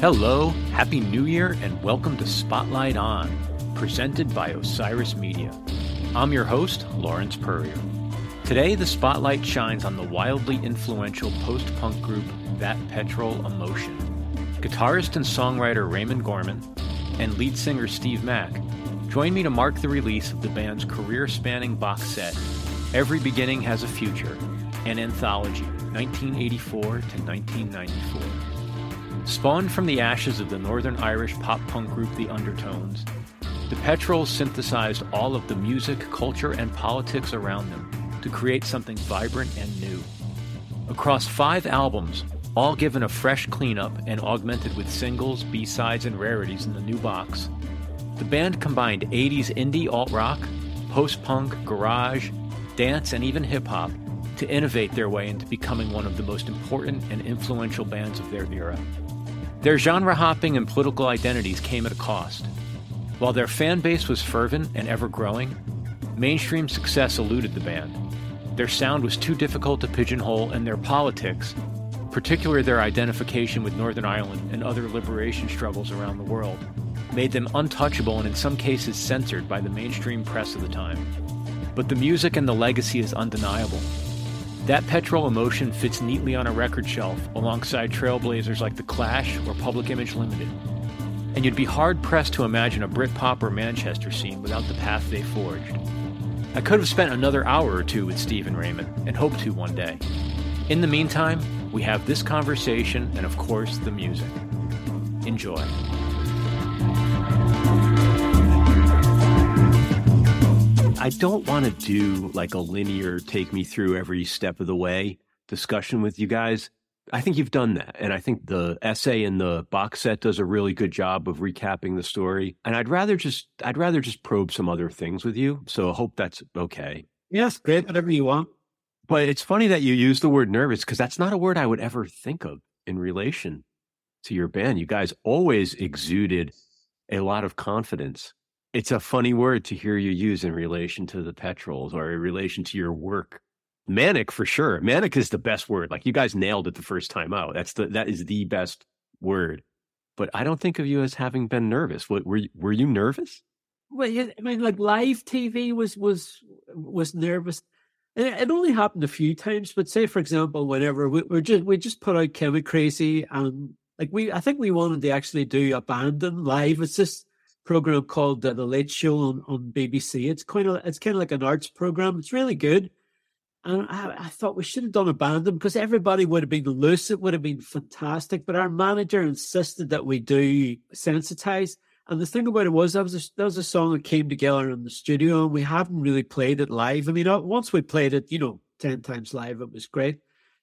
Hello, Happy New Year, and welcome to Spotlight On, presented by Osiris Media. I'm your host, Lawrence Peryer. Today, the spotlight shines on the wildly influential post punk group That Petrol Emotion. Guitarist and songwriter Raymond Gorman and lead singer Steve Mack join me to mark the release of the band's career spanning box set, Every Beginning Has a Future, an anthology, 1984 to 1994. Spawned from the ashes of the Northern Irish pop punk group The Undertones, the Petrols synthesized all of the music, culture, and politics around them to create something vibrant and new. Across five albums, all given a fresh cleanup and augmented with singles, B-sides, and rarities in the new box, the band combined 80s indie alt rock, post punk, garage, dance, and even hip hop to innovate their way into becoming one of the most important and influential bands of their era. Their genre hopping and political identities came at a cost. While their fan base was fervent and ever growing, mainstream success eluded the band. Their sound was too difficult to pigeonhole, and their politics, particularly their identification with Northern Ireland and other liberation struggles around the world, made them untouchable and in some cases censored by the mainstream press of the time. But the music and the legacy is undeniable. That petrol emotion fits neatly on a record shelf alongside trailblazers like The Clash or Public Image Limited. And you'd be hard pressed to imagine a Britpop or Manchester scene without the path they forged. I could have spent another hour or two with Steve and Raymond, and hope to one day. In the meantime, we have this conversation and, of course, the music. Enjoy. I don't want to do like a linear take me through every step of the way discussion with you guys. I think you've done that. And I think the essay in the box set does a really good job of recapping the story. And I'd rather just I'd rather just probe some other things with you. So I hope that's okay. Yes, great, whatever you want. But it's funny that you use the word nervous because that's not a word I would ever think of in relation to your band. You guys always exuded a lot of confidence it's a funny word to hear you use in relation to the petrols or in relation to your work. Manic for sure. Manic is the best word. Like you guys nailed it the first time out. That's the that is the best word. But I don't think of you as having been nervous. What were you, were you nervous? Well, I mean, like live TV was was was nervous. It only happened a few times, but say for example, whenever we, just we just put out Chemicrazy, and like we, I think we wanted to actually do Abandon live. It's just program called The Late Show on, on BBC. It's kind of it's kind of like an arts program. It's really good. And I, I thought we should have done Abandon because everybody would have been loose. It would have been fantastic. But our manager insisted that we do sensitize. And the thing about it was that was a, that was a song that came together in the studio, and we haven't really played it live. I mean, once we played it, you know, ten times live, it was great.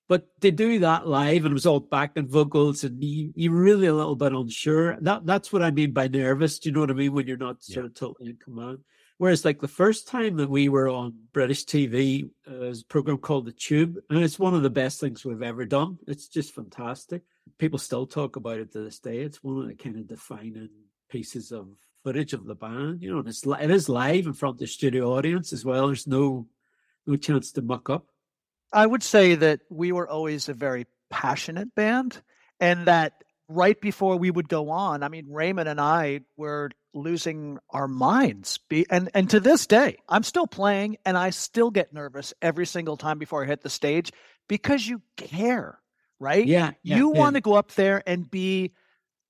But to do that live and it was all backing vocals and you, you're really a little bit unsure. That that's what I mean by nervous. Do you know what I mean? When you're not sort yeah. of totally in command. Whereas like the first time that we were on British TV, uh, was a program called The Tube, and it's one of the best things we've ever done. It's just fantastic. People still talk about it to this day. It's one of the kind of defining pieces of footage of the band. You know, and it's it is live in front of the studio audience as well. There's no no chance to muck up. I would say that we were always a very passionate band, and that right before we would go on, I mean, Raymond and I were losing our minds. Be, And and to this day, I'm still playing, and I still get nervous every single time before I hit the stage because you care, right? Yeah. yeah you yeah. want to go up there and be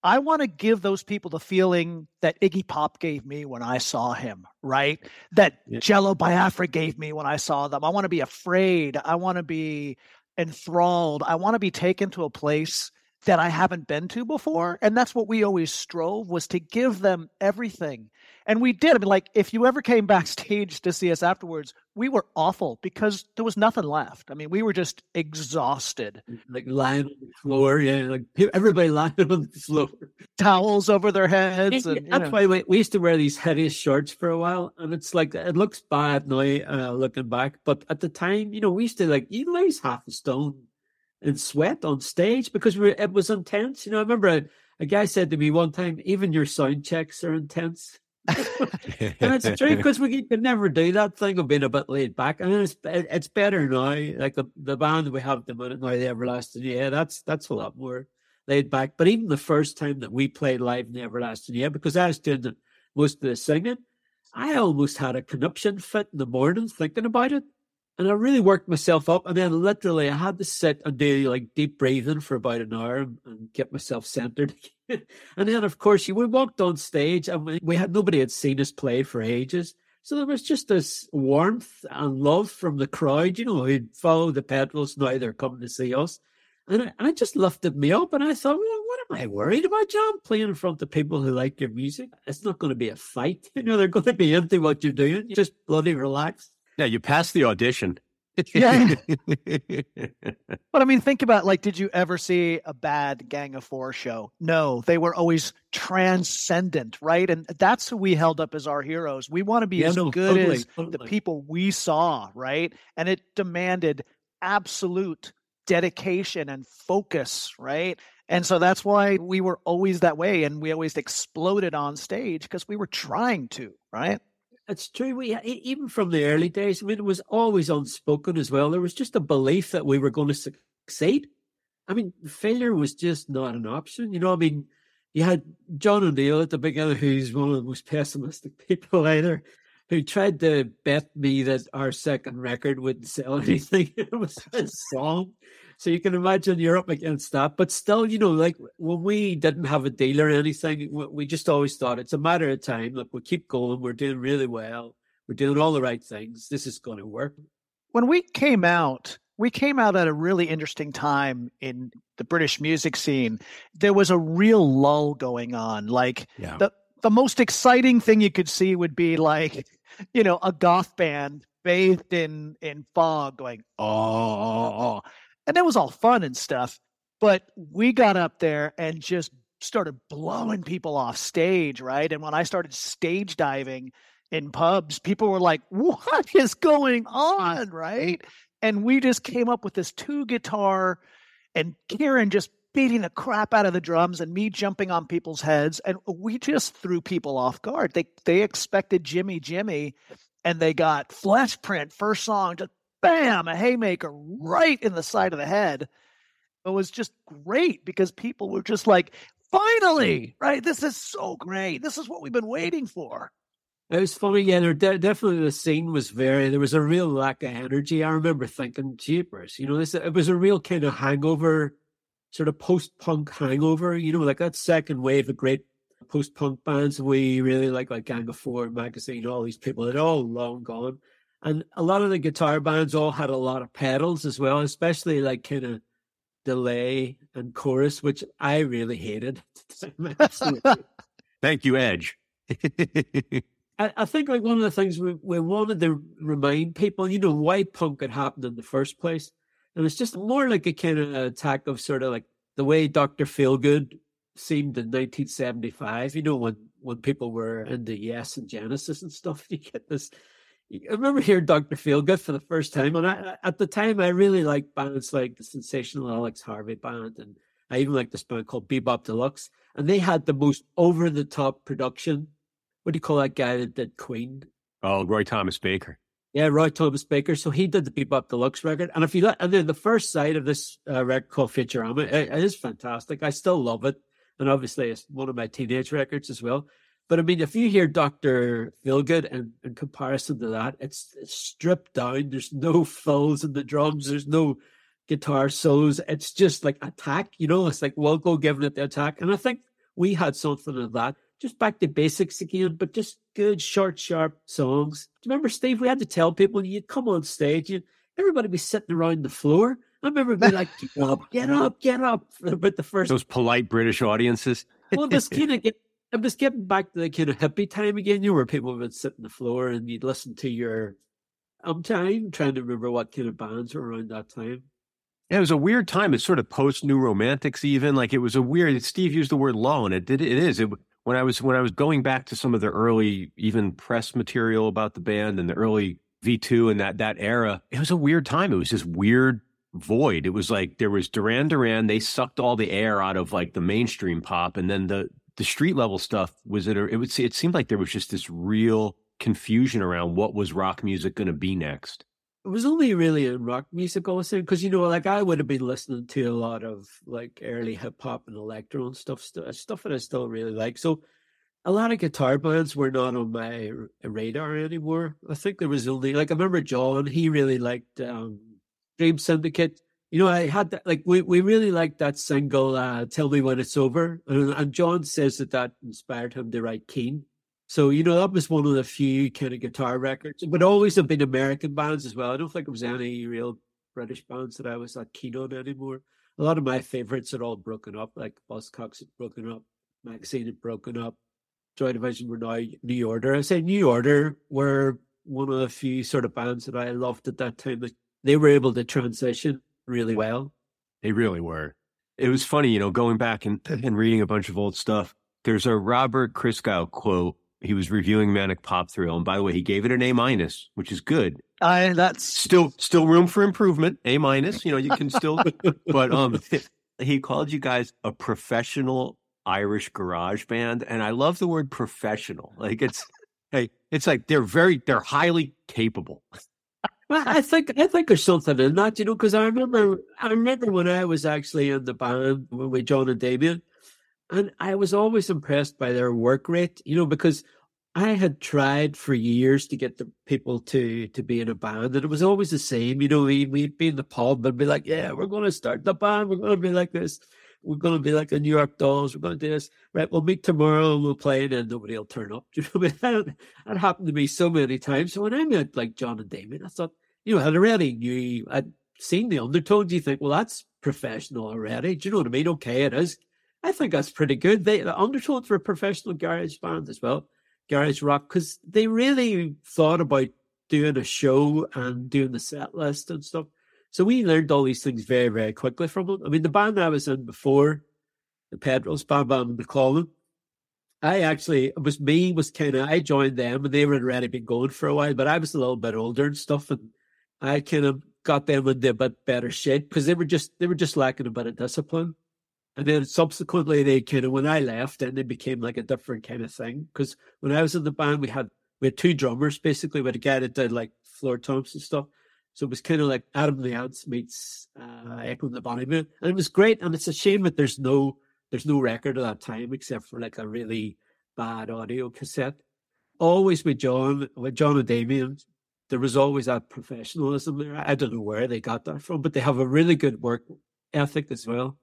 I want to give those people the feeling that Iggy Pop gave me when I saw him, right? That yeah. Jello Biafra gave me when I saw them. I want to be afraid. I want to be enthralled. I want to be taken to a place that I haven't been to before. And that's what we always strove was to give them everything and we did. I mean, like, if you ever came backstage to see us afterwards, we were awful because there was nothing left. I mean, we were just exhausted. Like lying on the floor. Yeah. Like everybody lying on the floor. Towels over their heads. And, That's know. why we, we, used to wear these hideous shorts for a while. And it's like, it looks bad now uh, looking back. But at the time, you know, we used to like, you lose half a stone and sweat on stage because we, it was intense. You know, I remember a guy said to me one time, even your sound checks are intense. And it's true because we could never do that thing of being a bit laid back. I mean, it's it's better now. Like the, the band we have at the minute now, the Everlasting, yeah, that's that's a lot more laid back. But even the first time that we played live in the Everlasting, yeah, because I was doing the, most of the singing, I almost had a conniption fit in the morning thinking about it. And I really worked myself up. And then literally I had to sit and do like deep breathing for about an hour and, and get myself centered. and then, of course, we walked on stage and we, had nobody had seen us play for ages. So there was just this warmth and love from the crowd, you know, who'd follow the Petrols. Now they're coming to see us. And it, and just lifted me up. And I thought, well, what am I worried about, John? Playing in front of people who like your music. It's not going to be a fight. You know, they're going to be into what you're doing. Just bloody relax. Yeah, you passed the audition. Yeah. but I mean, think about like, did you ever see a bad Gang of Four show? No, they were always transcendent, right? And that's who we held up as our heroes. We want to be yeah, as no, good totally, as totally. the people we saw, right? And it demanded absolute dedication and focus, right? And so that's why we were always that way and we always exploded on stage because we were trying to, right? It's true. We even from the early days, I mean, it was always unspoken as well. There was just a belief that we were going to succeed. I mean, failure was just not an option. You know, I mean, you had John O'Neill at the beginning, who's one of the most pessimistic people either, who tried to bet me that our second record wouldn't sell anything. it was a song. So you can imagine you're up against that. But still, you know, like when we didn't have a deal or anything, we just always thought it's a matter of time. Look, we keep going. We're doing really well. We're doing all the right things. This is going to work. When we came out, we came out at a really interesting time in the British music scene. There was a real lull going on. Like yeah. the the most exciting thing you could see would be like, you know, a goth band bathed in in fog going, oh, oh, oh, oh. And that was all fun and stuff. But we got up there and just started blowing people off stage, right? And when I started stage diving in pubs, people were like, "What is going on?" Right? And we just came up with this two guitar, and Ciaran just beating the crap out of the drums and me jumping on people's heads and we just threw people off guard they they expected jimmy jimmy and they got Fleshprint first song just bam, a haymaker right in the side of the head. It was just great because people were just like, finally, right? This is so great. This is what we've been waiting for. It was funny, yeah. There de- definitely the scene was very. There was a real lack of energy. I remember thinking, "Jeepers!" You know, this it was a real kind of hangover, sort of post-punk hangover. You know, like that second wave of great post-punk bands we really like, like Gang of Four, Magazine, all these people. They're all long gone. And a lot of the guitar bands all had a lot of pedals as well, especially like kind of delay and chorus, which I really hated. Thank you, Edge. I, I, think like one of the things we, we wanted to remind people, you know, why punk had happened in the first place. And it's just more like a kind of attack of sort of like the way Dr. Feelgood seemed in 1975, you know, when, when people were into Yes and Genesis and stuff, you get this I remember hearing Dr. Feelgood for the first time, and I, at the time I really liked bands like the Sensational Alex Harvey Band, and I even liked this band called Bebop Deluxe, and they had the most over the top production. What do you call that guy that did Queen? Oh, Roy Thomas Baker. Yeah, Roy Thomas Baker. So he did the Bebop Deluxe record, and if you look, and then the first side of this uh, record called Futurama, it, it is fantastic. I still love it, and obviously it's one of my teenage records as well. But I mean, if you hear Doctor Feelgood and in comparison to that, it's, it's stripped down. There's no fills in the drums. There's no guitar solos. It's just like attack. You know, it's like Wilko giving it the attack. And I think we had something of that. Just back to basics again, but just good, short, sharp songs. Do you remember, Steve? We had to tell people you'd come on stage, you everybody be sitting around the floor. I remember being like, "Get up, get up, get up!" But the first those polite British audiences. well, this kind of get I'm just getting back to the kind of hippie time again, you know, where people would sit on the floor and you'd listen to your I'm trying trying to remember what kind of bands were around that time. Yeah, it was a weird time. It's sort of post New Romantics, even like it was a weird. Steve used the word "low," and it did. It is. It, when I was when I was going back to some of the early even press material about the band and the early V two and that that era, it was a weird time. It was just weird void. It was like there was Duran Duran. They sucked all the air out of like the mainstream pop, and then the the street level stuff was it. Or it would it seemed like there was just this real confusion around what was rock music going to be next. It was only really in rock music, saying, because you know, like I would have been listening to a lot of like early hip hop and electro and stuff, stuff that I still really like. So a lot of guitar bands were not on my radar anymore. I think there was only like I remember John. He really liked um, Dream Syndicate. You know, I had that like we we really liked that single uh, "Tell Me When It's Over," and, and John says that that inspired him to write Keen. So you know that was one of the few kind of guitar records, but always have been American bands as well. I don't think it was any real British bands that I was that keen on anymore. A lot of my favorites are all broken up, like Buzzcocks had broken up, Magazine had broken up, Joy Division were now New Order. I say New Order were one of the few sort of bands that I loved at that time. That they were able to transition really well. They really were. It was funny, you know, going back and, and reading a bunch of old stuff. There's a Robert Christgau quote. He was reviewing Manic Pop Thrill, and by the way, he gave it an A minus, which is good. I that's still still room for improvement. A minus, you know, you can still, but um, he called you guys a professional Irish garage band. And I love the word professional. Like it's hey, it's like they're very they're highly capable. I think I think there's something in that, you know, because I remember I remember when I was actually in the band with John and Damian, and I was always impressed by their work rate, you know, because I had tried for years to get the people to to be in a band, and it was always the same. You know, we, we'd be in the pub and be like, "Yeah, we're going to start the band. We're going to be like this." We're going to be like the New York Dolls. We're going to do this. Right, we'll meet tomorrow and we'll play, and then nobody will turn up. Do you know what I mean? That happened to me so many times. So when I met like John and Damian, I thought, you know, I already knew, I'd seen the undertones. You think, well, that's professional already. Do you know what I mean? Okay, it is. I think that's pretty good. They, the undertones were a professional garage band as well, garage rock, because they really thought about doing a show and doing the set list and stuff. So we learned all these things very, very quickly from them. I mean, the band I was in before, the Pedros band, band the Colin, I actually, it was me, was kind of, I joined them and they were already been going for a while, but I was a little bit older and stuff. And I kind of got them into a bit better shape because they were just, they were just lacking a bit of discipline. And then subsequently, they kind of, when I left, then they became like a different kind of thing. Because when I was in the band, we had we had two drummers basically. Had a guy that did like floor toms and stuff, so it was kind of like Adam the Ants meets uh, Echo the Bunnymen, and it was great. And it's a shame that there's no there's no record of that time except for like a really bad audio cassette. Always with John, with John and Damian, there was always that professionalism there. I don't know where they got that from, but they have a really good work ethic as well,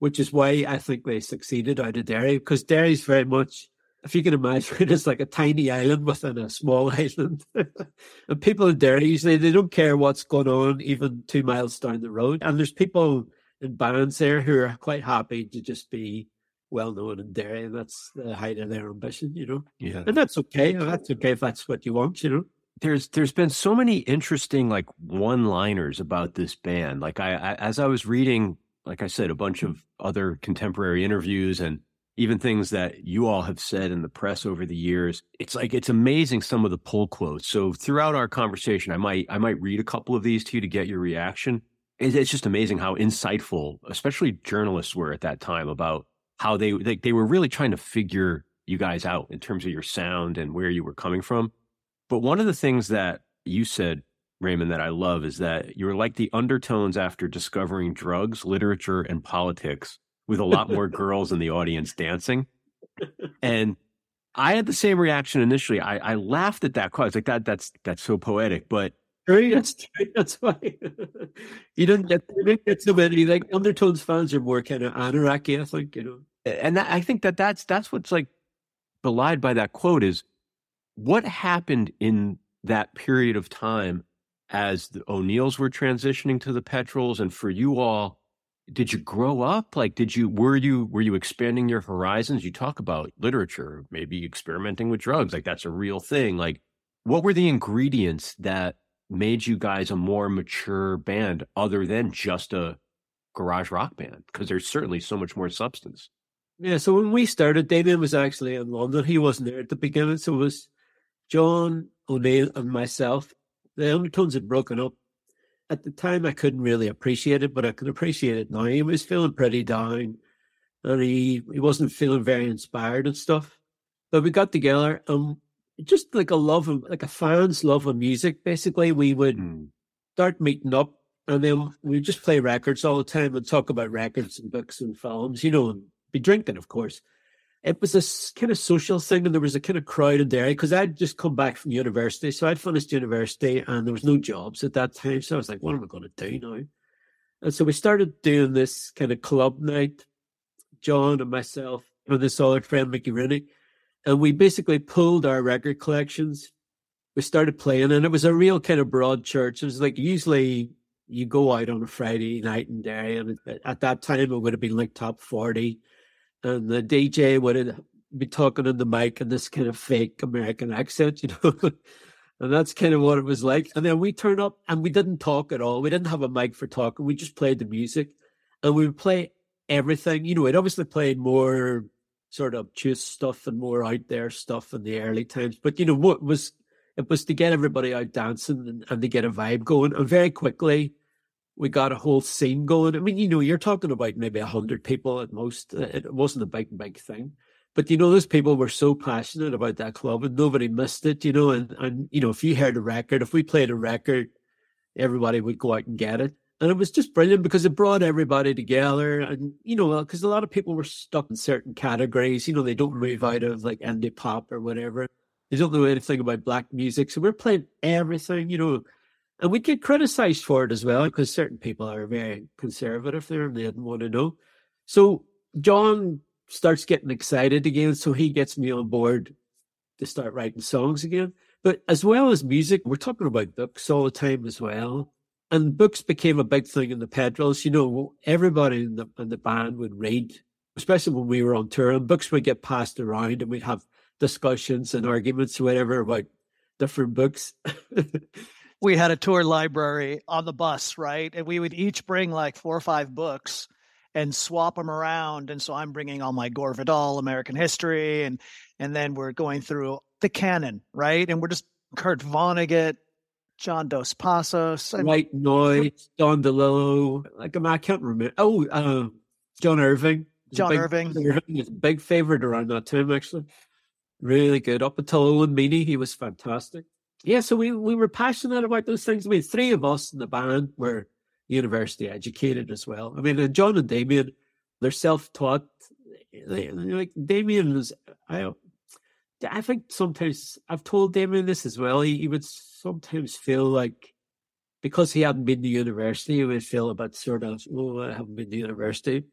which is why I think they succeeded out of Derry because Derry's very much if you can imagine, it's like a tiny island within a small island. and people in Derry usually they don't care what's going on even two miles down the road. And there's people in bands there who are quite happy to just be well known in Derry, and that's the height of their ambition, you know. Yeah, and that's okay. That's okay if that's what you want, you know. There's there's been so many interesting like one liners about this band. Like I, I as I was reading, like I said, a bunch of other contemporary interviews and even things that you all have said in the press over the years. It's like it's amazing some of the pull quotes. So throughout our conversation, I might I might read a couple of these to you to get your reaction. It's just amazing how insightful, especially journalists were at that time about how they they, they were really trying to figure you guys out in terms of your sound and where you were coming from. But one of the things that you said, Raymond, that I love is that you were like the undertones after discovering drugs, literature, and politics with a lot more girls in the audience dancing. And I had the same reaction initially. I, I laughed at that quote. I was like, that that's that's so poetic. But that's that's why you don't get you don't get so many like undertones fans are more kind of anarchy, I think, you know. And that, I think that that's that's what's like belied by that quote is what happened in that period of time as the O'Neills were transitioning to the Petrols, and for you all did you grow up? Like did you were you were you expanding your horizons? You talk about literature maybe experimenting with drugs like that's a real thing. Like what were the ingredients that made you guys a more mature band other than just a garage rock band? Because there's certainly so much more substance. Yeah so when we started damian was actually in london. He wasn't there at the beginning so it was john o'neill and myself. The undertones had broken up at the time I couldn't really appreciate it, but I can appreciate it now. He was feeling pretty down and he, he wasn't feeling very inspired and stuff. But we got together and just like a love of like a fan's love of music, basically, we would mm. start meeting up and then we just play records all the time and talk about records and books and films, you know, and be drinking, of course. It was this kind of social thing, and there was a kind of crowd in there because I'd just come back from university. So I'd finished university and there was no jobs at that time. So I was like, what am I going to do now? And so we started doing this kind of club night, John and myself and this other friend, Mickey Rooney. And we basically pulled our record collections. We started playing, and it was a real kind of broad church. It was like usually you go out on a Friday night in Derry, and at that time it would have been like top 40. And the DJ would be talking on the mic in this kind of fake American accent, you know. and that's kind of what it was like. And then we turned up and we didn't talk at all. We didn't have a mic for talking. We just played the music and we would play everything. You know, it obviously played more sort of obtuse stuff and more out there stuff in the early times. But you know, what was it was to get everybody out dancing and, and to get a vibe going. And very quickly we got a whole scene going. I mean, you know, you're talking about maybe a hundred people at most. Uh, it wasn't a big, big thing. But you know, those people were so passionate about that club and nobody missed it, you know, and, and you know, if you heard a record, if we played a record, everybody would go out and get it. And it was just brilliant because it brought everybody together. And, you know, because a lot of people were stuck in certain categories. You know, they don't move out of like indie pop or whatever. They don't know anything about black music. So we're playing everything, you know, and we get criticized for it as well because certain people are very conservative there and they didn't want to know. So John starts getting excited again. So he gets me on board to start writing songs again. But as well as music, we're talking about books all the time as well. And books became a big thing in the Petrols. You know, everybody in the, in the band would read, especially when we were on tour, and books would get passed around and we'd have discussions and arguments whatever about different books. we had a tour library on the bus, right? And we would each bring like four or five books and swap them around. And so I'm bringing all my Gore Vidal American history, and and then we're going through the canon, right? And we're just Kurt Vonnegut, John Dos Passos, White Noise, Don DeLillo. Like I, I can't remember. Oh, uh, John Irving. John big, Irving. Irving is a big favorite around that time, actually. Really good. Up until Owen Meany, he was fantastic yeah, so we, we were passionate about those things. I mean, three of us in the band were university educated as well. I mean, and John and Damian, they're self taught. They, like Damian was, I, I think sometimes I've told Damian this as well. He, he would sometimes feel like because he hadn't been to university, he would feel a bit sort of, oh, I haven't been to university.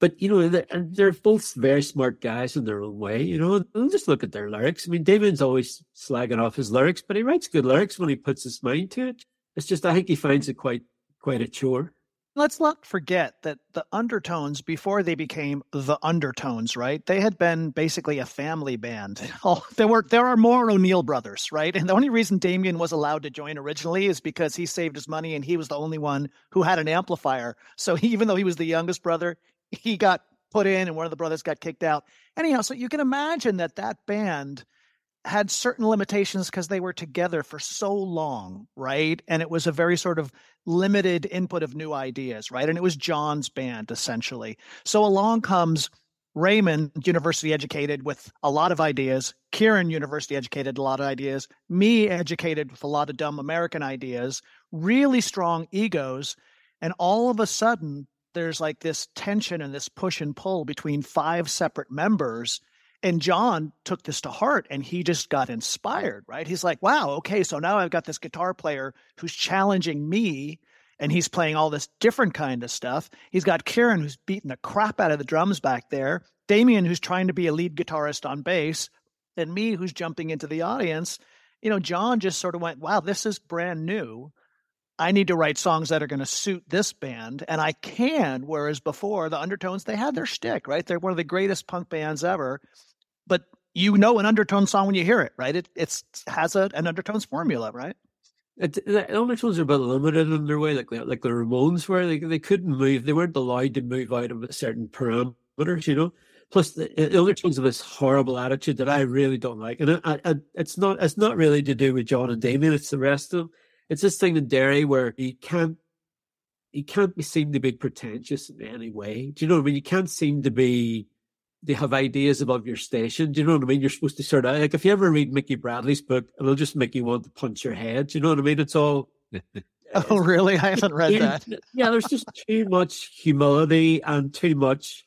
But you know, they're, they're both very smart guys in their own way. You know, just look at their lyrics. I mean, David's always slagging off his lyrics, but he writes good lyrics when he puts his mind to it. It's just I think he finds it quite quite a chore. Let's not forget that the undertones before they became the undertones, right? They had been basically a family band. Oh, there were there are more O'Neill brothers, right? And the only reason Damian was allowed to join originally is because he saved his money and he was the only one who had an amplifier. So he, even though he was the youngest brother, he got put in and one of the brothers got kicked out. Anyhow, so you can imagine that that band had certain limitations because they were together for so long, right? And it was a very sort of limited input of new ideas, right? And it was John's band essentially. So along comes Raymond, university educated with a lot of ideas, Ciaran, university educated, a lot of ideas, me, educated with a lot of dumb American ideas, really strong egos. And all of a sudden, there's like this tension and this push and pull between five separate members. And John took this to heart and he just got inspired, right? He's like, wow, okay, so now I've got this guitar player who's challenging me and he's playing all this different kind of stuff. He's got Ciaran who's beating the crap out of the drums back there, Damian who's trying to be a lead guitarist on bass, and me who's jumping into the audience. You know, John just sort of went, wow, this is brand new. I need to write songs that are going to suit this band, and I can. Whereas before, the Undertones they had their shtick, right? They're one of the greatest punk bands ever, but you know an undertone song when you hear it, right? It it's has a, an undertones formula, right? It, the undertones are a bit limited in their way, like like the Ramones were. They they couldn't move; they weren't allowed to move out of a certain parameters, you know. Plus, the, the undertones of this horrible attitude that I really don't like, and I, I, it's not it's not really to do with John and Damien; it's the rest of them it's this thing in Derry where you can't you can't be seem to be pretentious in any way. Do you know what I mean? You can't seem to be they have ideas above your station. Do you know what I mean? You're supposed to sort of like if you ever read Mickey Bradley's book, it'll just make you want to punch your head. Do you know what I mean? It's all Oh really? I haven't read that. Yeah, there's just too much humility and too much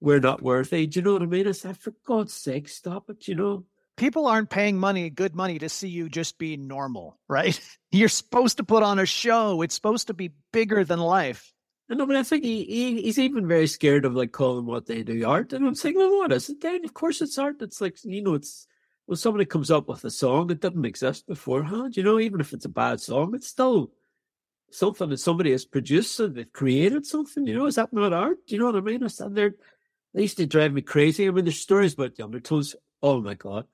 we're not worthy. Do you know what I mean? I said, for God's sake, stop it, you know? People aren't paying money, good money, to see you just be normal, right? You're supposed to put on a show. It's supposed to be bigger than life. No, but I think he, he, he's even very scared of like calling what they do art. And I'm saying, well, what is it then? Of course it's art. It's like, you know, it's when somebody comes up with a song that didn't exist beforehand, you know, even if it's a bad song, it's still something that somebody has produced and they've created something, you know, is that not art? Do you know what I mean? I stand there, they used to drive me crazy. I mean, there's stories about the undertones. Oh my God.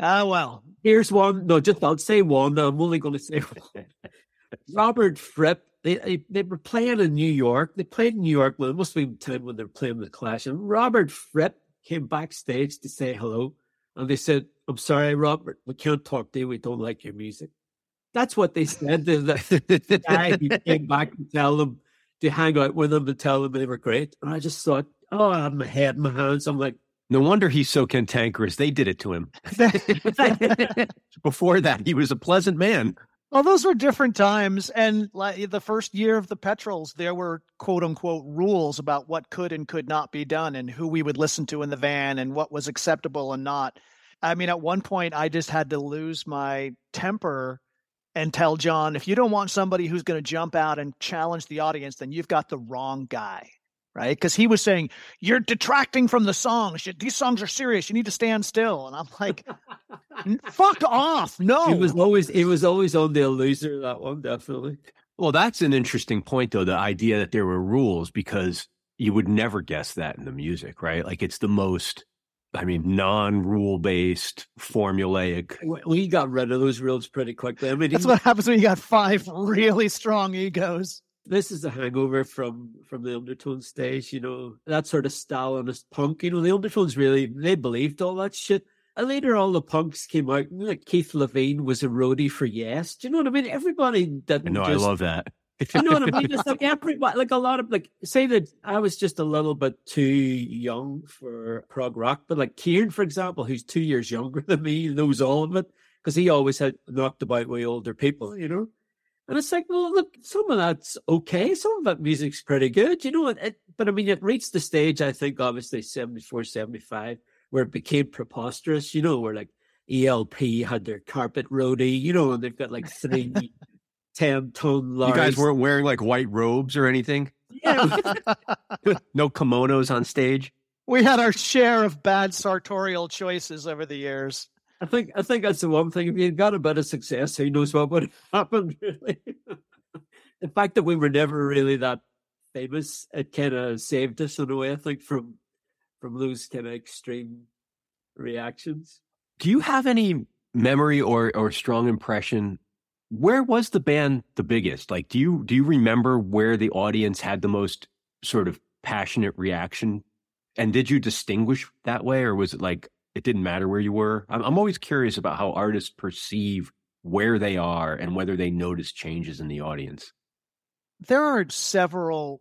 Ah, well. Here's one. No, just I'll say one. I'm only going to say one. Robert Fripp they, they, they were playing in New York. They played in New York. Well, it must have been time when they were playing the Clash. And Robert Fripp came backstage to say hello, and they said, "I'm sorry, Robert, we can't talk to you. We don't like your music." That's what they said. The, the guy who came back to tell them to hang out with them and tell them they were great. And I just thought, oh, I had my head in my hands. I'm like, no wonder he's so cantankerous. They did it to him. Before that, he was a pleasant man. Well, those were different times. And like the first year of the Petrols, there were quote unquote rules about what could and could not be done and who we would listen to in the van and what was acceptable and not. I mean, at one point, I just had to lose my temper and tell John, if you don't want somebody who's going to jump out and challenge the audience, then you've got the wrong guy right? Because he was saying, You're detracting from the songs. These songs are serious. You need to stand still. And I'm like, Fuck off. No. It was always he was always on the loser, that one, definitely. Well, that's an interesting point though, the idea that there were rules, because you would never guess that in the music, right? Like it's the most I mean, non-rule based, formulaic. We got rid of those rules pretty quickly. I mean, that's he, what happens when you got five really strong egos this is a hangover from from the undertone stage, you know, that sort of Stalinist punk. You know, the undertones really they believed all that shit. And later all the punks came out, and like Keith Levene was a roadie for Yes. Do you know what I mean? Everybody didn't. No, I love that. you know what I mean? It's like everybody, like a lot of like, say that I was just a little bit too young for prog rock, but like Ciaran, for example, who's two years younger than me, knows all of it because he always had knocked about with older people, you know. And it's like, well, look, some of that's okay. Some of that music's pretty good, you know. It, but I mean, it reached the stage, I think, obviously 74, 75, where it became preposterous, you know, where like ELP had their carpet roadie, you know, and they've got like three 10 ton You guys weren't wearing like white robes or anything? Yeah. no kimonos on stage? We had our share of bad sartorial choices over the years. I think I think that's the one thing. If you got a bit of success, who knows what would happen? Really, the fact that we were never really that famous, it kind of saved us in a way. I think from from those kind of extreme reactions. Do you have any memory or or strong impression? Where was the band the biggest? Like, do you do you remember where the audience had the most sort of passionate reaction? And did you distinguish that way, or was it like it didn't matter where you were. I'm, I'm always curious about how artists perceive where they are and whether they notice changes in the audience. There are several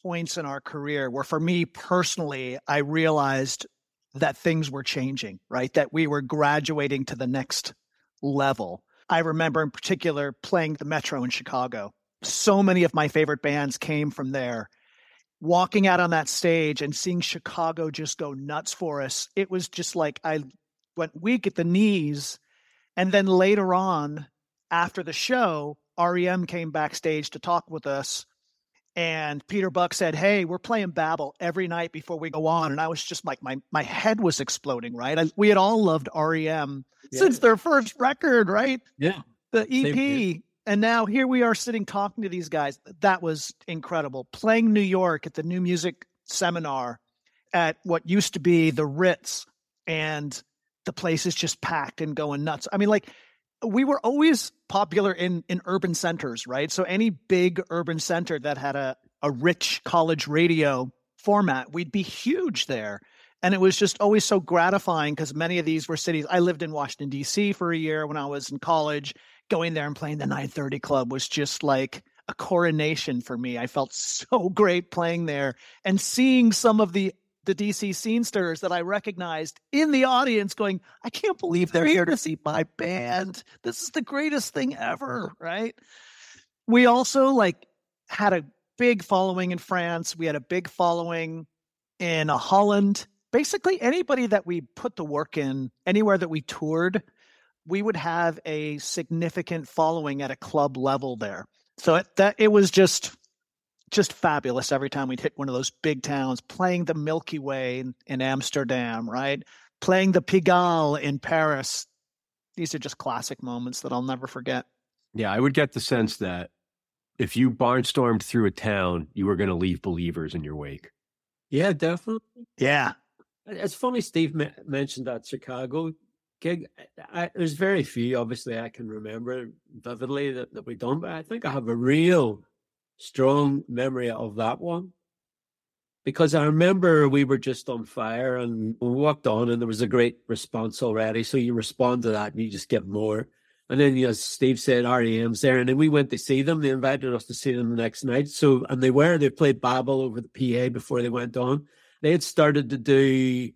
points in our career where, for me personally, I realized that things were changing, right? That we were graduating to the next level. I remember in particular playing the Metro in Chicago. So many of my favorite bands came from there walking out on that stage and seeing Chicago just go nuts for us, it was just like I went weak at the knees. And then later on, after the show, REM came backstage to talk with us. And Peter Buck said, Hey, we're playing Babble every night before we go on. And I was just like, my, my head was exploding, right? I, we had all loved REM yeah. since their first record, right? Yeah. The EP and now here we are sitting talking to these guys. That was incredible. Playing New York at the New Music Seminar at what used to be the Ritz, and the place is just packed and going nuts. I mean, like we were always popular in in urban centers, right? So any big urban center that had a a rich college radio format, we'd be huge there. And it was just always so gratifying because many of these were cities. I lived in Washington, D.C. for a year when I was in college going there and playing the 930 Club was just like a coronation for me. I felt so great playing there and seeing some of the the DC scenesters that I recognized in the audience going, I can't believe they're here to see my band. This is the greatest thing ever, right? We also like had a big following in France. We had a big following in Holland. Basically anybody that we put the work in, anywhere that we toured, we would have a significant following at a club level there. So it, that it was just just fabulous every time we'd hit one of those big towns, playing the Milky Way in, in Amsterdam, right? Playing the Pigalle in Paris. These are just classic moments that I'll never forget. Yeah, I would get the sense that if you barnstormed through a town, you were going to leave believers in your wake. Yeah, definitely. Yeah. It's funny Steve mentioned that Chicago gig. I, there's very few, obviously, I can remember vividly that, that we've done, but I think I have a real strong memory of that one because I remember we were just on fire and we walked on and there was a great response already. So you respond to that and you just get more. And then, as Steve said, REM's there. And then we went to see them. They invited us to see them the next night. So, and they were, they played Babble over the PA before they went on. They had started to do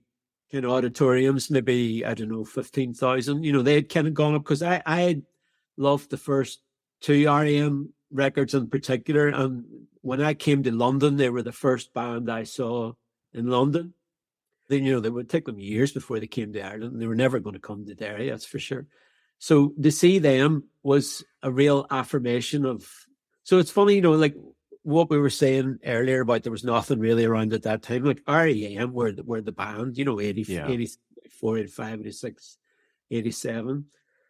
of auditoriums, maybe, I don't know, 15,000. You know, they had kind of gone up because I, I had loved the first two REM records in particular. And when I came to London, they were the first band I saw in London. Then, you know, they would take them years before they came to Ireland. They were never going to come to Derry, that's for sure. So to see them was a real affirmation of. So it's funny, you know, like what we were saying earlier about there was nothing really around at that time. Like REM were the, were the band, you know, 80, yeah. 84, 85, 86, 87.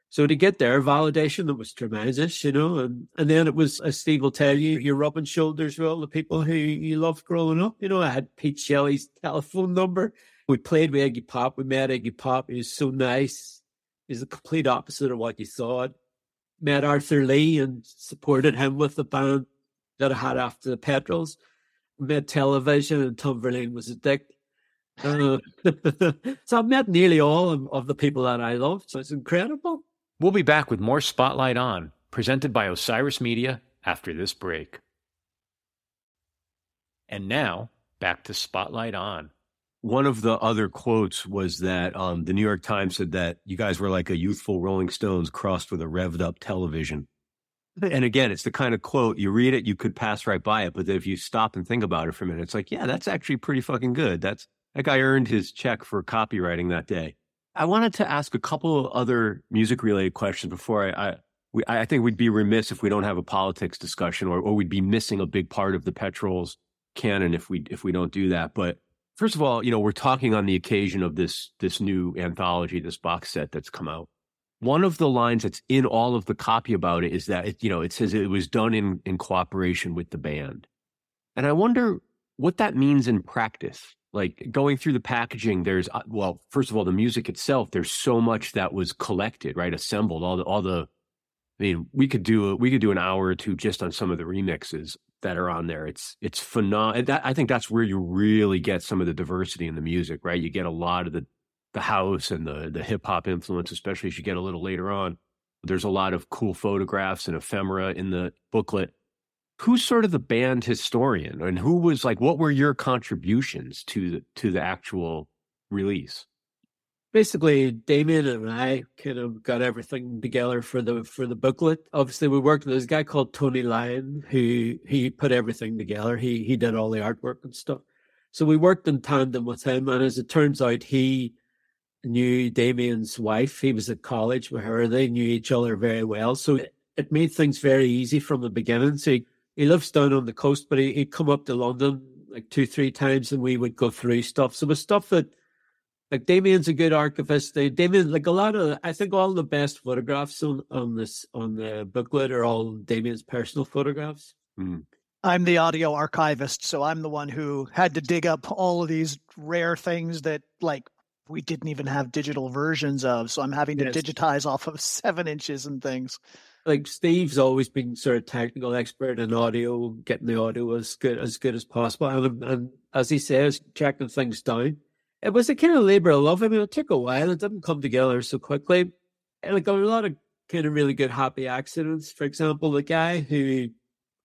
So to get there, validation, that was tremendous, you know, and, and then it was, as Steve will tell you, you're rubbing shoulders with all the people who you loved growing up. You know, I had Pete Shelley's telephone number. We played with Iggy Pop. We met Iggy Pop. He was so nice. He's the complete opposite of what you thought. Met Arthur Lee and supported him with the band that I had after the Petrols. Met television and Tom Verlaine was a dick. Uh, so I've met nearly all of, of the people that I love. So it's incredible. We'll be back with more Spotlight On, presented by Osiris Media after this break. And now, back to Spotlight On. One of the other quotes was that um, the New York Times said that you guys were like a youthful Rolling Stones crossed with a revved up television. And again, it's the kind of quote you read it, you could pass right by it, but if you stop and think about it for a minute, it's like, yeah, that's actually pretty fucking good. That's that guy earned his check for copywriting that day. I wanted to ask a couple of other music related questions before I, I we, I think we'd be remiss if we don't have a politics discussion, or, or we'd be missing a big part of the Petrols canon if we if we don't do that. But first of all, you know, we're talking on the occasion of this this new anthology, this box set that's come out one of the lines that's in all of the copy about it is that it, you know it says it was done in in cooperation with the band. And i wonder what that means in practice. Like going through the packaging there's uh, well first of all the music itself there's so much that was collected right assembled all the all the i mean we could do a, we could do an hour or two just on some of the remixes that are on there. It's it's phenomenal i think that's where you really get some of the diversity in the music right? You get a lot of the the house and the the hip hop influence, especially as you get a little later on. There's a lot of cool photographs and ephemera in the booklet. Who's sort of the band historian, and who was like? What were your contributions to the to the actual release? Basically, Damian and I kind of got everything together for the for the booklet. Obviously, we worked with this guy called Tony Lyon, who he put everything together. He he did all the artwork and stuff. So we worked in tandem with him, and as it turns out, he knew Damian's wife. He was at college with her. They knew each other very well. So it, it made things very easy from the beginning. So he, he lives down on the coast, but he, he'd come up to London like two, three times and we would go through stuff. So it was stuff that like Damian's a good archivist. They, Damian, like a lot of, I think all the best photographs on, on this, on the booklet are all Damian's personal photographs. Mm. I'm the audio archivist, so I'm the one who had to dig up all of these rare things that like we didn't even have digital versions of. So I'm having to yes. digitize off of seven inches and things. Like Steve's always been sort of technical expert in audio, getting the audio as good as good as possible, and, and as he says, checking things down. It was a kind of labor of love. I mean, it took a while. It didn't come together so quickly. And like a lot of kind of really good happy accidents. For example, the guy who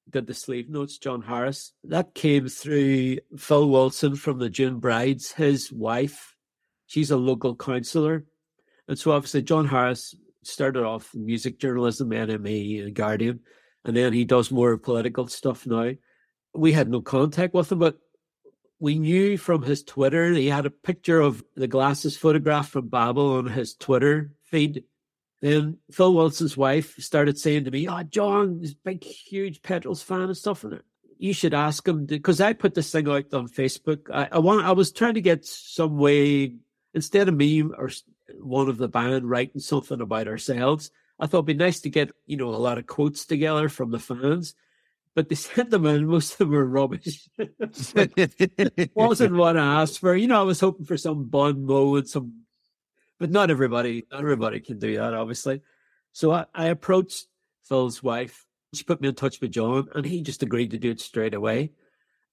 did the sleeve notes, John Harris, that came through Phil Wilson from the June Brides, his wife. She's a local councillor. And so obviously John Harris started off music journalism, NME and Guardian, and then he does more political stuff now. We had no contact with him, but we knew from his Twitter he had a picture of the glasses photograph from Babble on his Twitter feed. Then Phil Wilson's wife started saying to me, "Oh, John, this big, huge Petrols fan and stuff." And you should ask him because I put this thing out on Facebook. I, I want, I was trying to get some way instead of me or one of the band writing something about ourselves. I thought it'd be nice to get you know a lot of quotes together from the fans but they sent them in. Most of them were rubbish. it wasn't what I asked for. You know, I was hoping for some Bon Moe and some, but not everybody, not everybody can do that, obviously. So I, I approached Phil's wife. She put me in touch with John, and he just agreed to do it straight away.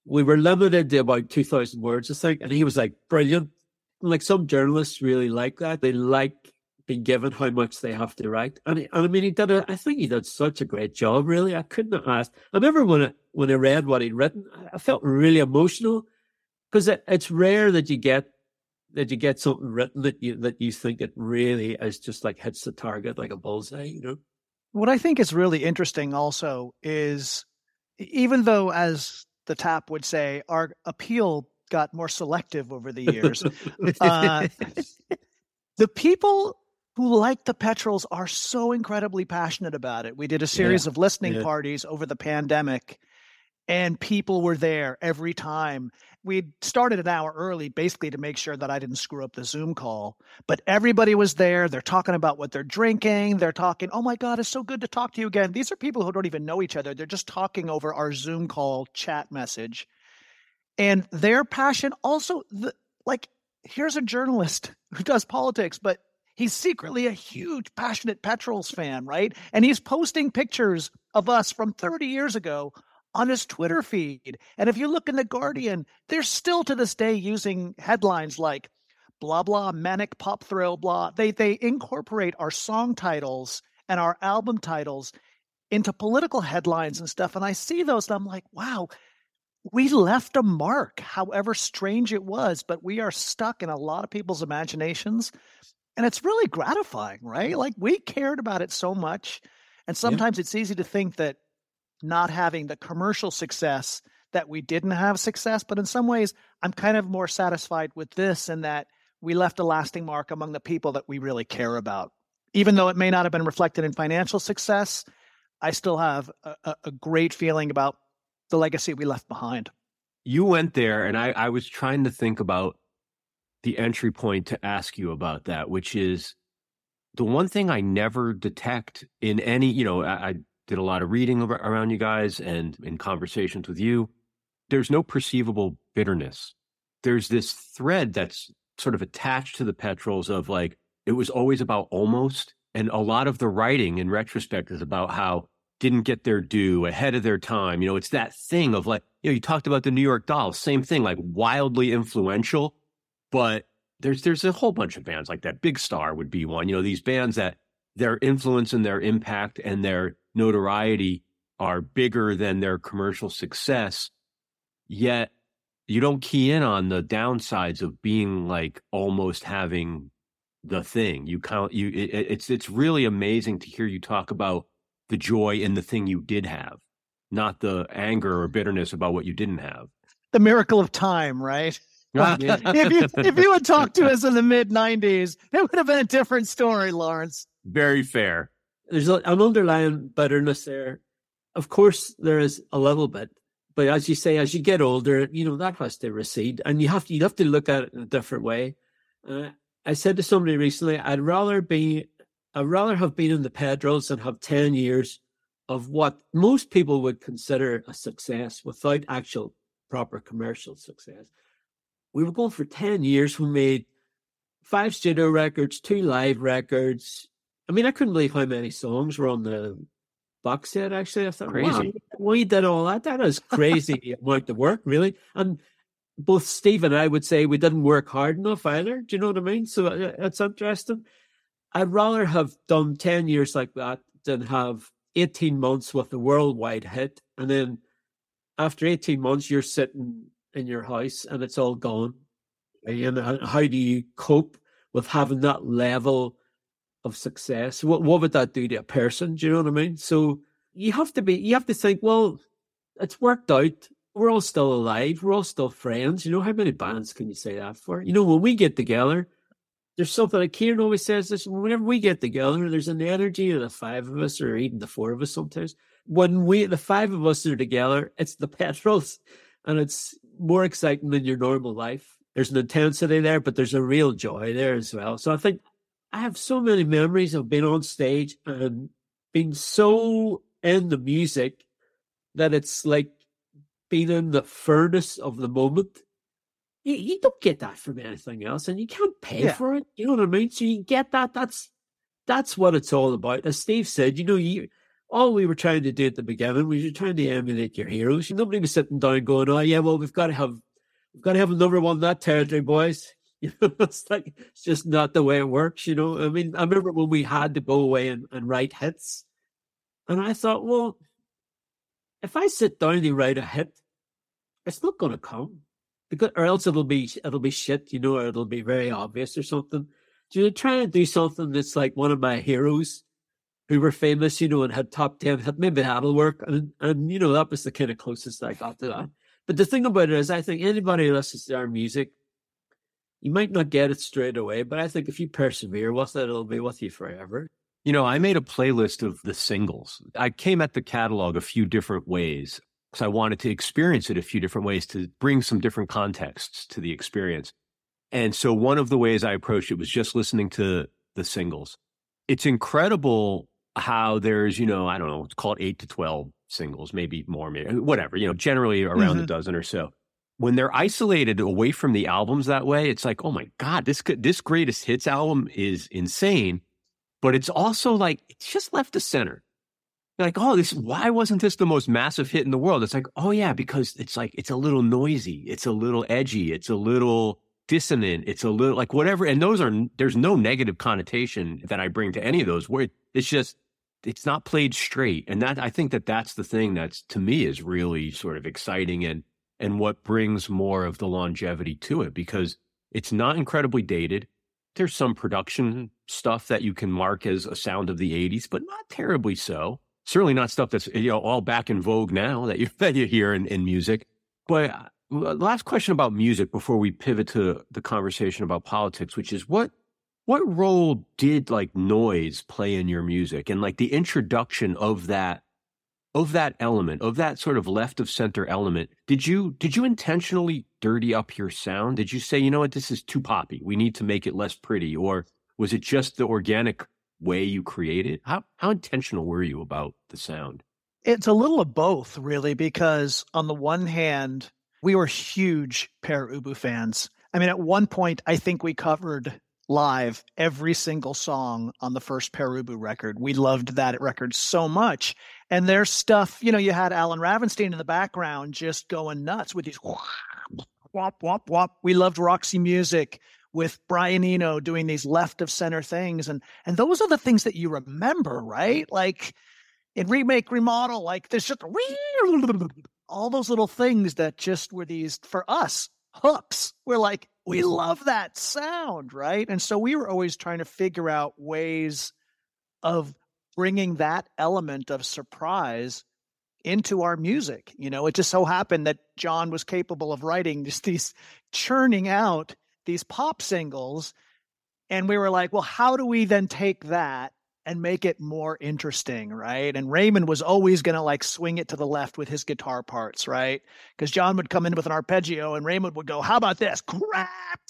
We were limited to about 2,000 words, I think, and he was like, brilliant. Like some journalists really like that. They like being given how much they have to write. And, and I mean, he did. I think he did such a great job. Really, I couldn't have asked. I remember when I, when I read what he'd written, I felt really emotional because it, it's rare that you get that you get something written that you that you think it really is just like hits the target like a bullseye. You know. What I think is really interesting also is even though, as the tap would say, our appeal got more selective over the years. uh, the people who like the Petrols are so incredibly passionate about it. We did a series yeah. of listening yeah. parties over the pandemic, and people were there every time. We started an hour early, basically to make sure that I didn't screw up the Zoom call. But everybody was there. They're talking about what they're drinking. They're talking, oh my God, it's so good to talk to you again. These are people who don't even know each other. They're just talking over our Zoom call chat message. And their passion also, the, like, here's a journalist who does politics, but He's secretly a huge, passionate Petrols fan, right? And he's posting pictures of us from 30 years ago on his Twitter feed. And if you look in The Guardian, they're still to this day using headlines like blah, blah, manic pop thrill, blah. They, they incorporate our song titles and our album titles into political headlines and stuff. And I see those and I'm like, wow, we left a mark, however strange it was, but we are stuck in a lot of people's imaginations. And it's really gratifying, right? Like we cared about it so much. And sometimes yeah. it's easy to think that not having the commercial success that we didn't have success. But in some ways, I'm kind of more satisfied with this and that we left a lasting mark among the people that we really care about. Even though it may not have been reflected in financial success, I still have a, a great feeling about the legacy we left behind. You went there, and I, I was trying to think about the entry point to ask you about that, which is the one thing I never detect in any, you know, I, I did a lot of reading around you guys and in conversations with you. There's no perceivable bitterness. There's this thread that's sort of attached to the Petrols of like, it was always about almost. And a lot of the writing in retrospect is about how didn't get their due ahead of their time. You know, it's that thing of like, you know, you talked about the New York Dolls, same thing, like wildly influential, but there's there's a whole bunch of bands like that. Big Star would be one. You know, these bands that their influence and their impact and their notoriety are bigger than their commercial success. Yet you don't key in on the downsides of being like almost having the thing. You count you it, it's it's really amazing to hear you talk about the joy in the thing you did have, not the anger or bitterness about what you didn't have. The miracle of time, right? if you if you had talked to us in the mid '90s, it would have been a different story, Lawrence. Very fair. There's an underlying bitterness there. Of course, there is a little bit, but as you say, as you get older, you know that has to recede, and you have to you have to look at it in a different way. Uh, I said to somebody recently, I'd rather be, I'd rather have been in the Petrols and have ten years of what most people would consider a success without actual proper commercial success we were going for 10 years. We made five studio records, two live records. I mean, I couldn't believe how many songs were on the box set, actually. I thought, crazy. wow, we did all that. That is crazy amount of work, really. And both Steve and I would say we didn't work hard enough either. Do you know what I mean? So uh, it's interesting. I'd rather have done 10 years like that than have 18 months with a worldwide hit. And then after 18 months, you're sitting in your house and it's all gone. And how do you cope with having that level of success? What, what would that do to a person? Do you know what I mean? So you have to be, you have to think, well, it's worked out. We're all still alive. We're all still friends. You know, how many bands can you say that for? You know, when we get together, there's something like Ciaran always says this whenever we get together, there's an energy of the five of us or even the four of us sometimes. When we the five of us are together, it's the Petrols and it's more exciting than your normal life. There's an intensity there, but there's a real joy there as well. So I think I have so many memories of being on stage and being so in the music that it's like being in the furnace of the moment you, you don't get that from anything else, and you can't pay yeah. for it. You know what I mean? So you get that. That's that's what it's all about. As Steve said, you know, you all we were trying to do at the beginning we were trying to emulate your heroes. Nobody was sitting down going, "Oh yeah, well we've got to have we've got to have another one that territory, boys." You know, it's like it's just not the way it works. You know, I mean, I remember when we had to go away and, and write hits, and I thought, well, if I sit down to write a hit, it's not going to come or else it'll be it'll be shit, you know, or it'll be very obvious or something. Do you try and do something that's like one of my heroes who were famous, you know, and had top ten hit, maybe that'll work. And and you know, that was the kind of closest I got to that. But the thing about it is I think anybody who listens to our music, you might not get it straight away, but I think if you persevere with it, it'll be with you forever. You know, I made a playlist of the singles. I came at the catalog a few different ways because I wanted to experience it a few different ways to bring some different contexts to the experience. And so one of the ways I approached it was just listening to the singles. It's incredible how there's, you know, I don't know, it's called eight to 12 singles, maybe more, maybe whatever, you know, generally around mm-hmm. a dozen or so. When they're isolated away from the albums that way, it's like, oh my God, this this greatest hits album is insane. But it's also like, it's just left to center like, oh, this why wasn't this the most massive hit in the world? It's like, oh yeah, because it's like it's a little noisy, it's a little edgy, it's a little dissonant, it's a little like whatever. And those are there's no negative connotation that I bring to any of those. words. it's just it's not played straight, and that I think that that's the thing that's to me is really sort of exciting and and what brings more of the longevity to it because it's not incredibly dated. There's some production stuff that you can mark as a sound of the 80s, but not terribly so certainly not stuff that's you know all back in vogue now that you that you hear in, in music. But uh, last question about music before we pivot to the conversation about politics, which is what what role did like noise play in your music? And like the introduction of that of that element of that sort of left of center element did you did you intentionally dirty up your sound? Did you say you know what? This is too poppy. We need to make it less pretty. Or was it just the organic way you created? How how intentional were you about the sound? It's a little of both, really, because on the one hand, we were huge Pere Ubu fans. I mean, at one point, I think we covered live every single song on the first Pere Ubu record. We loved that record so much. And there's stuff, you know, you had Allen Ravenstine in the background just going nuts with these whop, whop, whop. We loved Roxy Music with Brian Eno doing these left of center things. And and those are the things that you remember, right? Like in remake, remodel, like there's just all those little things that just were these for us hooks. We're like, we love that sound, right? And so we were always trying to figure out ways of bringing that element of surprise into our music. You know, it just so happened that John was capable of writing just these churning out these pop singles. And we were like, well, how do we then take that and make it more interesting, right? And Raymond was always going to like swing it to the left with his guitar parts, right? Because John would come in with an arpeggio and Raymond would go, How about this? Crap.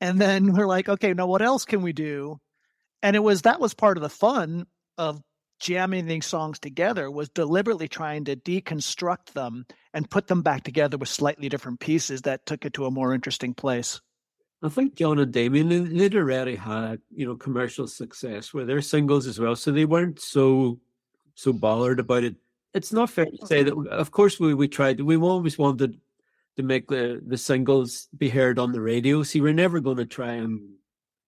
And then we're like, Okay, now what else can we do? And it was that was part of the fun of jamming these songs together was deliberately trying to deconstruct them and put them back together with slightly different pieces that took it to a more interesting place. I think John and Damian they'd already had you know commercial success with their singles as well, so they weren't so so bothered about it. It's not fair to say that. Of course, we we tried. We always wanted to make the the singles be heard on the radio. See, we're never going to try and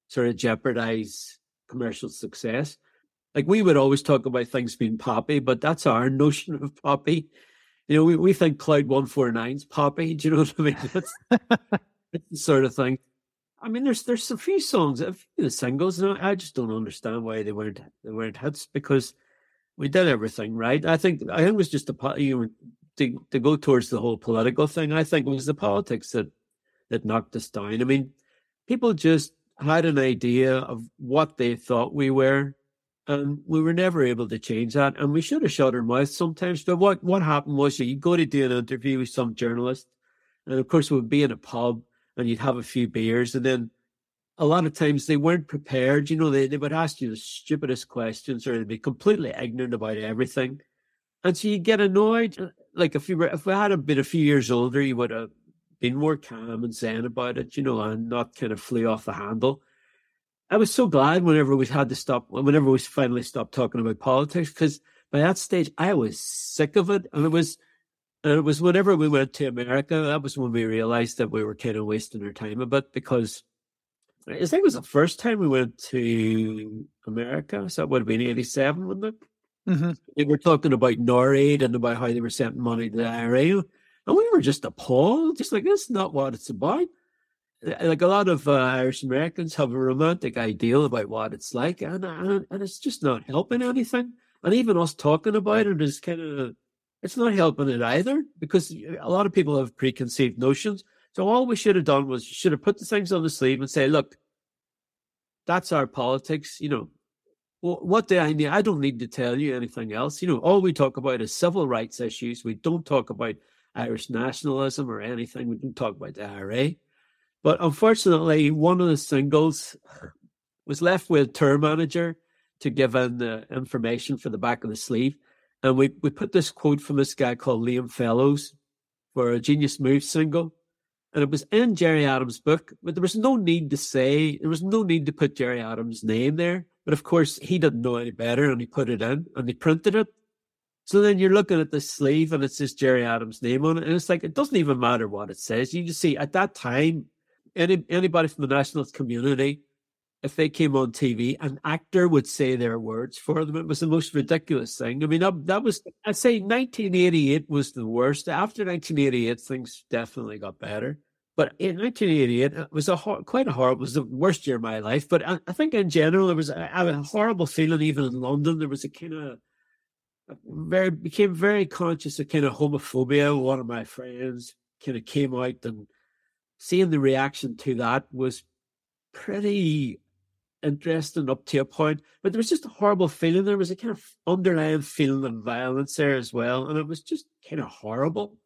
sort of jeopardize commercial success. Like we would always talk about things being poppy, but that's our notion of poppy. You know, we, we think Cloud 149's poppy. Do you know what I mean? That's, that's the sort of thing. I mean, there's there's a few songs, a few the singles, and I just don't understand why they weren't they weren't hits because we did everything right. I think I think it was just a you know to, to go towards the whole political thing. I think it was the politics that that knocked us down. I mean, people just had an idea of what they thought we were, and we were never able to change that. And we should have shut our mouths sometimes. But what what happened was you go to do an interview with some journalist, and of course we'd be in a pub and you'd have a few beers, and then a lot of times they weren't prepared. You know, they, they would ask you the stupidest questions or they'd be completely ignorant about everything. And so you get annoyed. Uh, like if you were, if we had been a few years older, you would have been more calm and zen about it, you know, and not kind of flee off the handle. I was so glad whenever we had to stop, whenever we finally stopped talking about politics, because by that stage I was sick of it. And it was, and it was whenever we went to America, that was when we realized that we were kind of wasting our time a bit because I think it was the first time we went to America. So it would have been 87, wouldn't it? Mm-hmm. They were talking about NORAID and about how they were sending money to the IRA. And we were just appalled, just like, that's not what it's about. Like a lot of uh, Irish Americans have a romantic ideal about what it's like, and, and, and it's just not helping anything. And even us talking about it is kind of, it's not helping it either, because a lot of people have preconceived notions. So all we should have done was should have put the things on the sleeve and say, look, that's our politics. You know, what do I need? I don't need to tell you anything else. You know, all we talk about is civil rights issues. We don't talk about Irish nationalism or anything. We don't talk about the IRA. But unfortunately, one of the singles was left with tour manager to give in the information for the back of the sleeve. And we, we put this quote from this guy called Liam Fellows for a Genius Move single and it was in Gerry Adams' book, but there was no need to say, there was no need to put Gerry Adams' name there. But of course, he didn't know any better and he put it in and he printed it. So then you're looking at the sleeve and it says Gerry Adams' name on it. And it's like, it doesn't even matter what it says. You just see at that time, any anybody from the nationalist community, if they came on TV, an actor would say their words for them. It was the most ridiculous thing. I mean, that, that was, I'd say 1988 was the worst. After 1988, things definitely got better. But in 1988, it was a quite a horrible. It was the worst year of my life. But I, I think in general, there was a, a, horrible feeling. Even in London, there was a kind of very became very conscious of kind of homophobia. One of my friends kind of came out, and seeing the reaction to that was pretty interesting up to a point. But there was just a horrible feeling. There was a kind of underlying feeling of violence there as well, and it was just kind of horrible.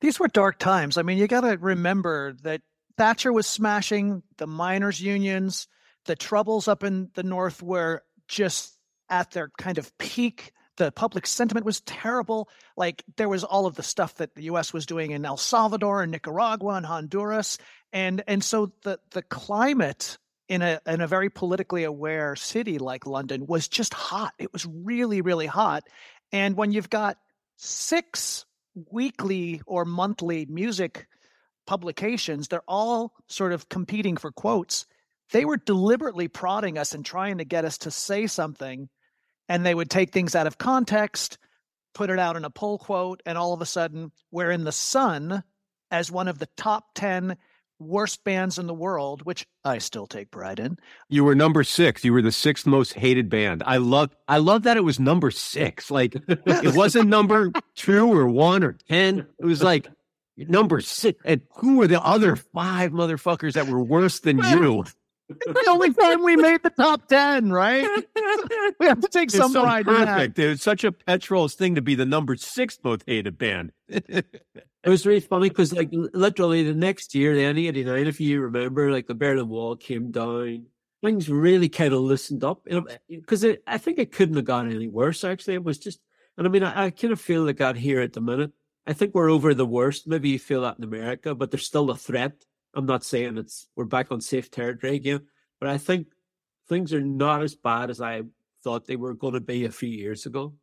These were dark times. I mean, you got to remember that Thatcher was smashing the miners' unions. The troubles up in the north were just at their kind of peak. The public sentiment was terrible. Like there was all of the stuff that the U.S. was doing in El Salvador and Nicaragua and Honduras, and and so the the climate in a in a very politically aware city like London was just hot. It was really really hot, and when you've got six weekly or monthly music publications, they're all sort of competing for quotes. They were deliberately prodding us and trying to get us to say something, and they would take things out of context, put it out in a pull quote, and all of a sudden, we're in the Sun as one of the top 10 worst bands in the world, which I still take pride in. You were number six. You were the sixth most hated band. I love I love that it was number six. Like it wasn't number two or one or ten. It was like number six. And who were the other five motherfuckers that were worse than you? The only time we made the top 10, right? we have to take some so pride perfect. in that. It was such a petrol's thing to be the number six most hated band. it was really funny because, like, literally the next year, the N 89, if you remember, like, the Berlin Wall came down. Things really kind of loosened up because uh, I think it couldn't have gone any worse, actually. It was just, and I mean, I, I kind of feel like out here at the minute. I think we're over the worst. Maybe you feel that in America, but there's still a threat I'm not saying it's we're back on safe territory again, but I think things are not as bad as I thought they were going to be a few years ago.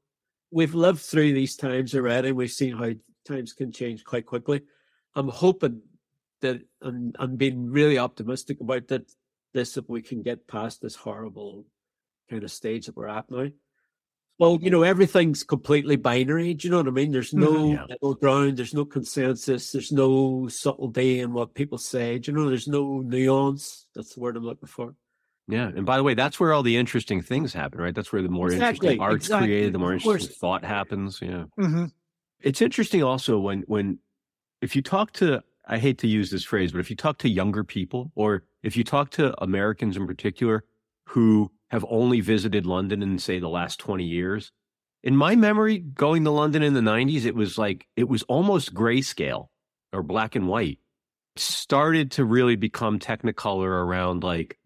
We've lived through these times already. And we've seen how times can change quite quickly. I'm hoping that I'm, I'm being really optimistic about that. this if we can get past this horrible kind of stage that we're at now. Well, you know, everything's completely binary. Do you know what I mean? There's no Mhm. Yeah. middle ground. There's no consensus. There's no subtlety in what people say. Do you know? There's no nuance. That's the word I'm looking for. Yeah. And by the way, that's where all the interesting things happen, right? That's where the more Exactly, interesting art's exactly. created, the more interesting thought happens. Yeah. hmm It's interesting also when when if you talk to I hate to use this phrase, but if you talk to younger people or if you talk to Americans in particular who have only visited London in say the last 20 years, in my memory going to London in the 90s it was like it was almost grayscale or black and white. It started to really become technicolor around like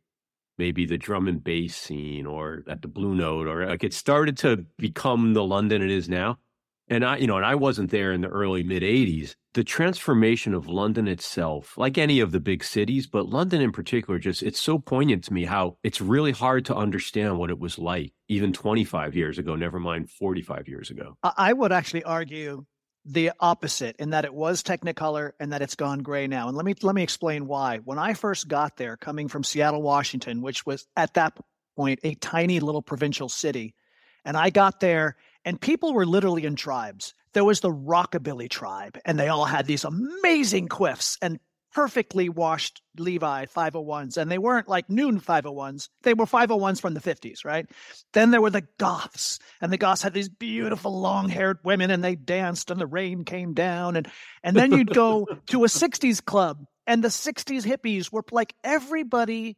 maybe the drum and bass scene or at the blue note or like it started to become the London it is now and I, you know, and I wasn't there in the early mid 80s. The transformation of London itself, like any of the big cities, but London in particular, just it's so poignant to me how it's really hard to understand what it was like even 25 years ago, never mind 45 years ago. I would actually argue the opposite in that it was Technicolor and that it's gone gray now. And let me let me explain why. When I first got there, coming from Seattle, Washington, which was at that point a tiny little provincial city, and I got there and people were literally in tribes. There was the Rockabilly tribe, and they all had these amazing quiffs and perfectly washed Levi 501s. And they weren't like noon 501s, they were 501s from the 50s, right? Then there were the Goths, and the Goths had these beautiful long haired women, and they danced, and the rain came down. And, and then you'd go to a 60s club, and the 60s hippies were like everybody.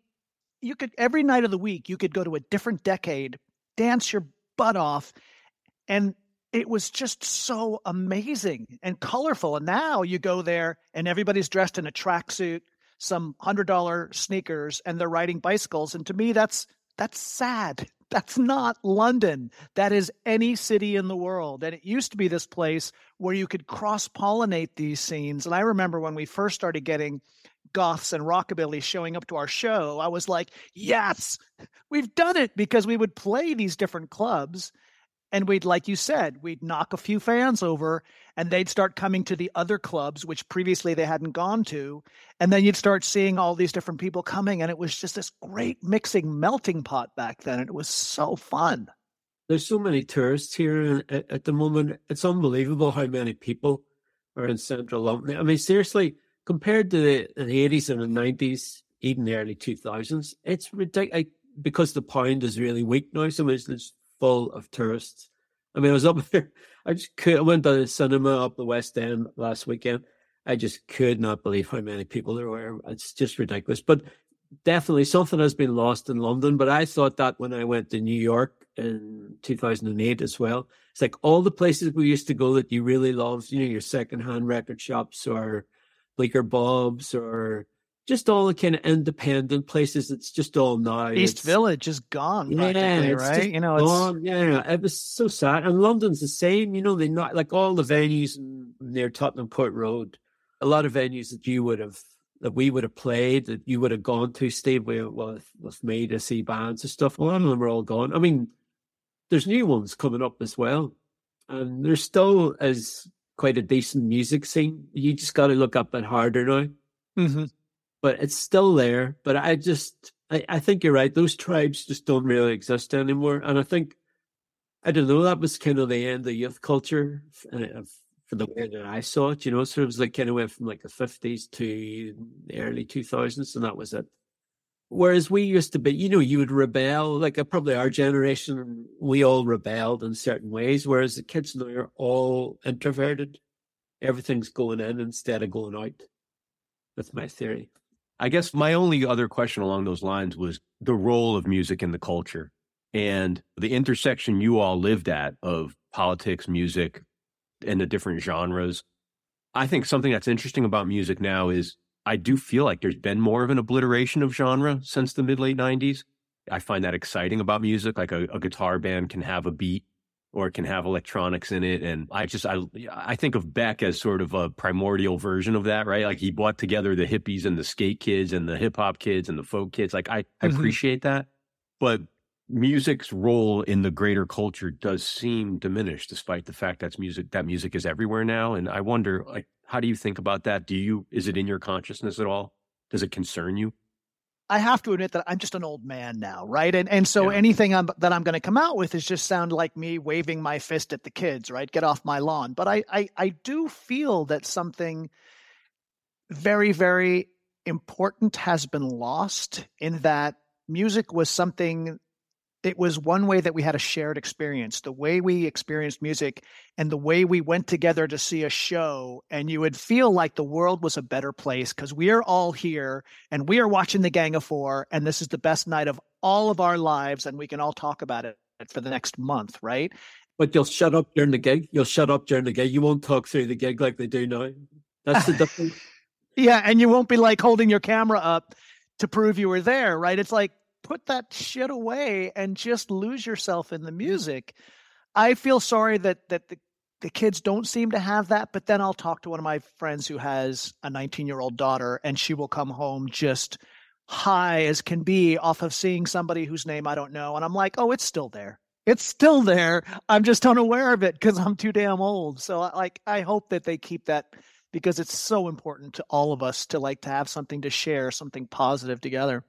You could every night of the week, you could go to a different decade, dance your butt off, and it was just so amazing and colorful. And now you go there and everybody's dressed in a tracksuit, some hundred dollar sneakers, and they're riding bicycles. And to me, that's that's sad. That's not London. That is any city in the world. And it used to be this place where you could cross pollinate these scenes. And I remember when we first started getting goths and rockabilly showing up to our show, I was like, yes, we've done it because we would play these different clubs and we'd like you said we'd knock a few fans over and they'd start coming to the other clubs which previously they hadn't gone to and then you'd start seeing all these different people coming and it was just this great mixing melting pot back then and it was so fun There's so many tourists here at, at the moment. It's unbelievable how many people are in central London. I mean, seriously, compared to the, the 80s and the 90s, even the early 2000s, it's ridiculous because the pound is really weak now. So it's just full of tourists. I mean, I was up there. I just could. I went to the cinema up the West End last weekend. I just could not believe how many people there were. It's just ridiculous. But definitely something has been lost in London. But I thought that when I went to New York in 2008 as well. It's like all the places we used to go that you really loved, you know, your secondhand record shops or Bleecker Bob's or just all the kind of independent places. It's just all now. east It's- village is gone yeah, practically it's right you know it's gone. Yeah, yeah, it was so sad. And London's the same. You know, they not like all the venues near Tottenham Court Road. A lot of venues that you would have, that we would have played, that you would have gone to, stayed with, with, with me to see bands and stuff. A lot of them are all gone. I mean, there's new ones coming up as well, and there still is quite a decent music scene. You just got to look up it harder now Mhm. But it's still there. But I just, I, I think you're right. Those tribes just don't really exist anymore. And I think, I don't know, that was kind of the end of youth culture for the way that I saw it, you know. So it was like kind of went from like the 50s to the early 2000s, and that was it. Whereas we used to be, you know, you would rebel, like uh, probably our generation, we all rebelled in certain ways, whereas the kids now are all introverted. Everything's going in instead of going out. That's my theory. I guess my only other question along those lines was the role of music in the culture and the intersection you all lived at of politics, music, and the different genres. I think something that's interesting about music now is I do feel like there's been more of an obliteration of genre since the mid late 90s. I find that exciting about music. Like a, a guitar band can have a beat or it can have electronics in it. And I just, I, I think of Beck as sort of a primordial version of that, right? Like he brought together the hippies and the skate kids and the hip hop kids and the folk kids. Like I, I Mhm. appreciate that. But music's role in the greater culture does seem diminished despite the fact that's music, that music is everywhere now. And I wonder, like, how do you think about that? Do you, is it in your consciousness at all? Does it concern you? I have to admit that I'm just an old man now, right? And and so yeah. anything I'm, that I'm going to come out with is just sound like me waving my fist at the kids, right? Get off my lawn. But I I, I do feel that something very very important has been lost in that music was something it was one way that we had a shared experience the way we experienced music and the way we went together to see a show and you would feel like the world was a better place because we are all here and we are watching the gang of four and this is the best night of all of our lives and we can all talk about it for the next month right? But you'll shut up during the gig? You'll shut up during the gig? You won't talk through the gig like they do now? That's the difference. Yeah and you won't be like holding your camera up to prove you were there right? It's like put that shit away and just lose yourself in the mm-hmm. music. I feel sorry that that the the kids don't seem to have that, but then I'll talk to one of my friends who has a 19 year old daughter and she will come home just high as can be off of seeing somebody whose name I don't know. And I'm like, oh, it's still there. It's still there. I'm just unaware of it because I'm too damn old. So like, I hope that they keep that because it's so important to all of us to like to have something to share, something positive together.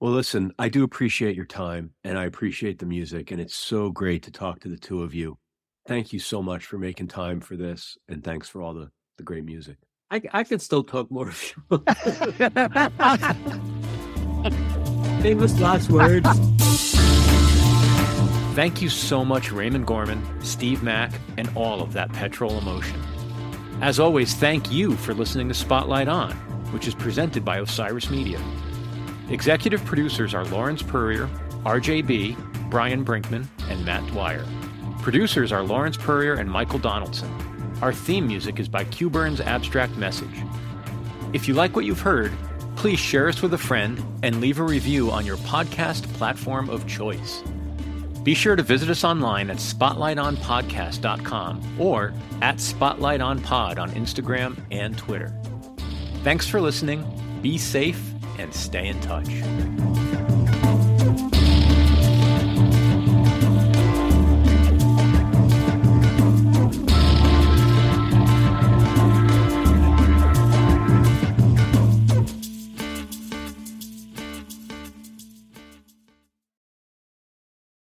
Well, listen, I do appreciate your time and I appreciate the music, and it's so great to talk to the two of you. Thank you so much for making time for this, and thanks for all the, the great music. I, I could still talk more if you Famous last words. Thank you so much, Raymond Gorman, Steve Mack, and all of that petrol emotion. As always, thank you for listening to Spotlight On, which is presented by Osiris Media. Executive producers are Lawrence Peryer, RJB, Brian Brinkman, and Matt Dwyer. Producers are Lawrence Peryer and Michael Donaldson. Our theme music is by Q Burn's Abstract Message. If you like what you've heard, please share us with a friend and leave a review on your podcast platform of choice. Be sure to visit us online at spotlightonpodcast.com or at spotlightonpod on Instagram and Twitter. Thanks for listening. Be safe and stay in touch.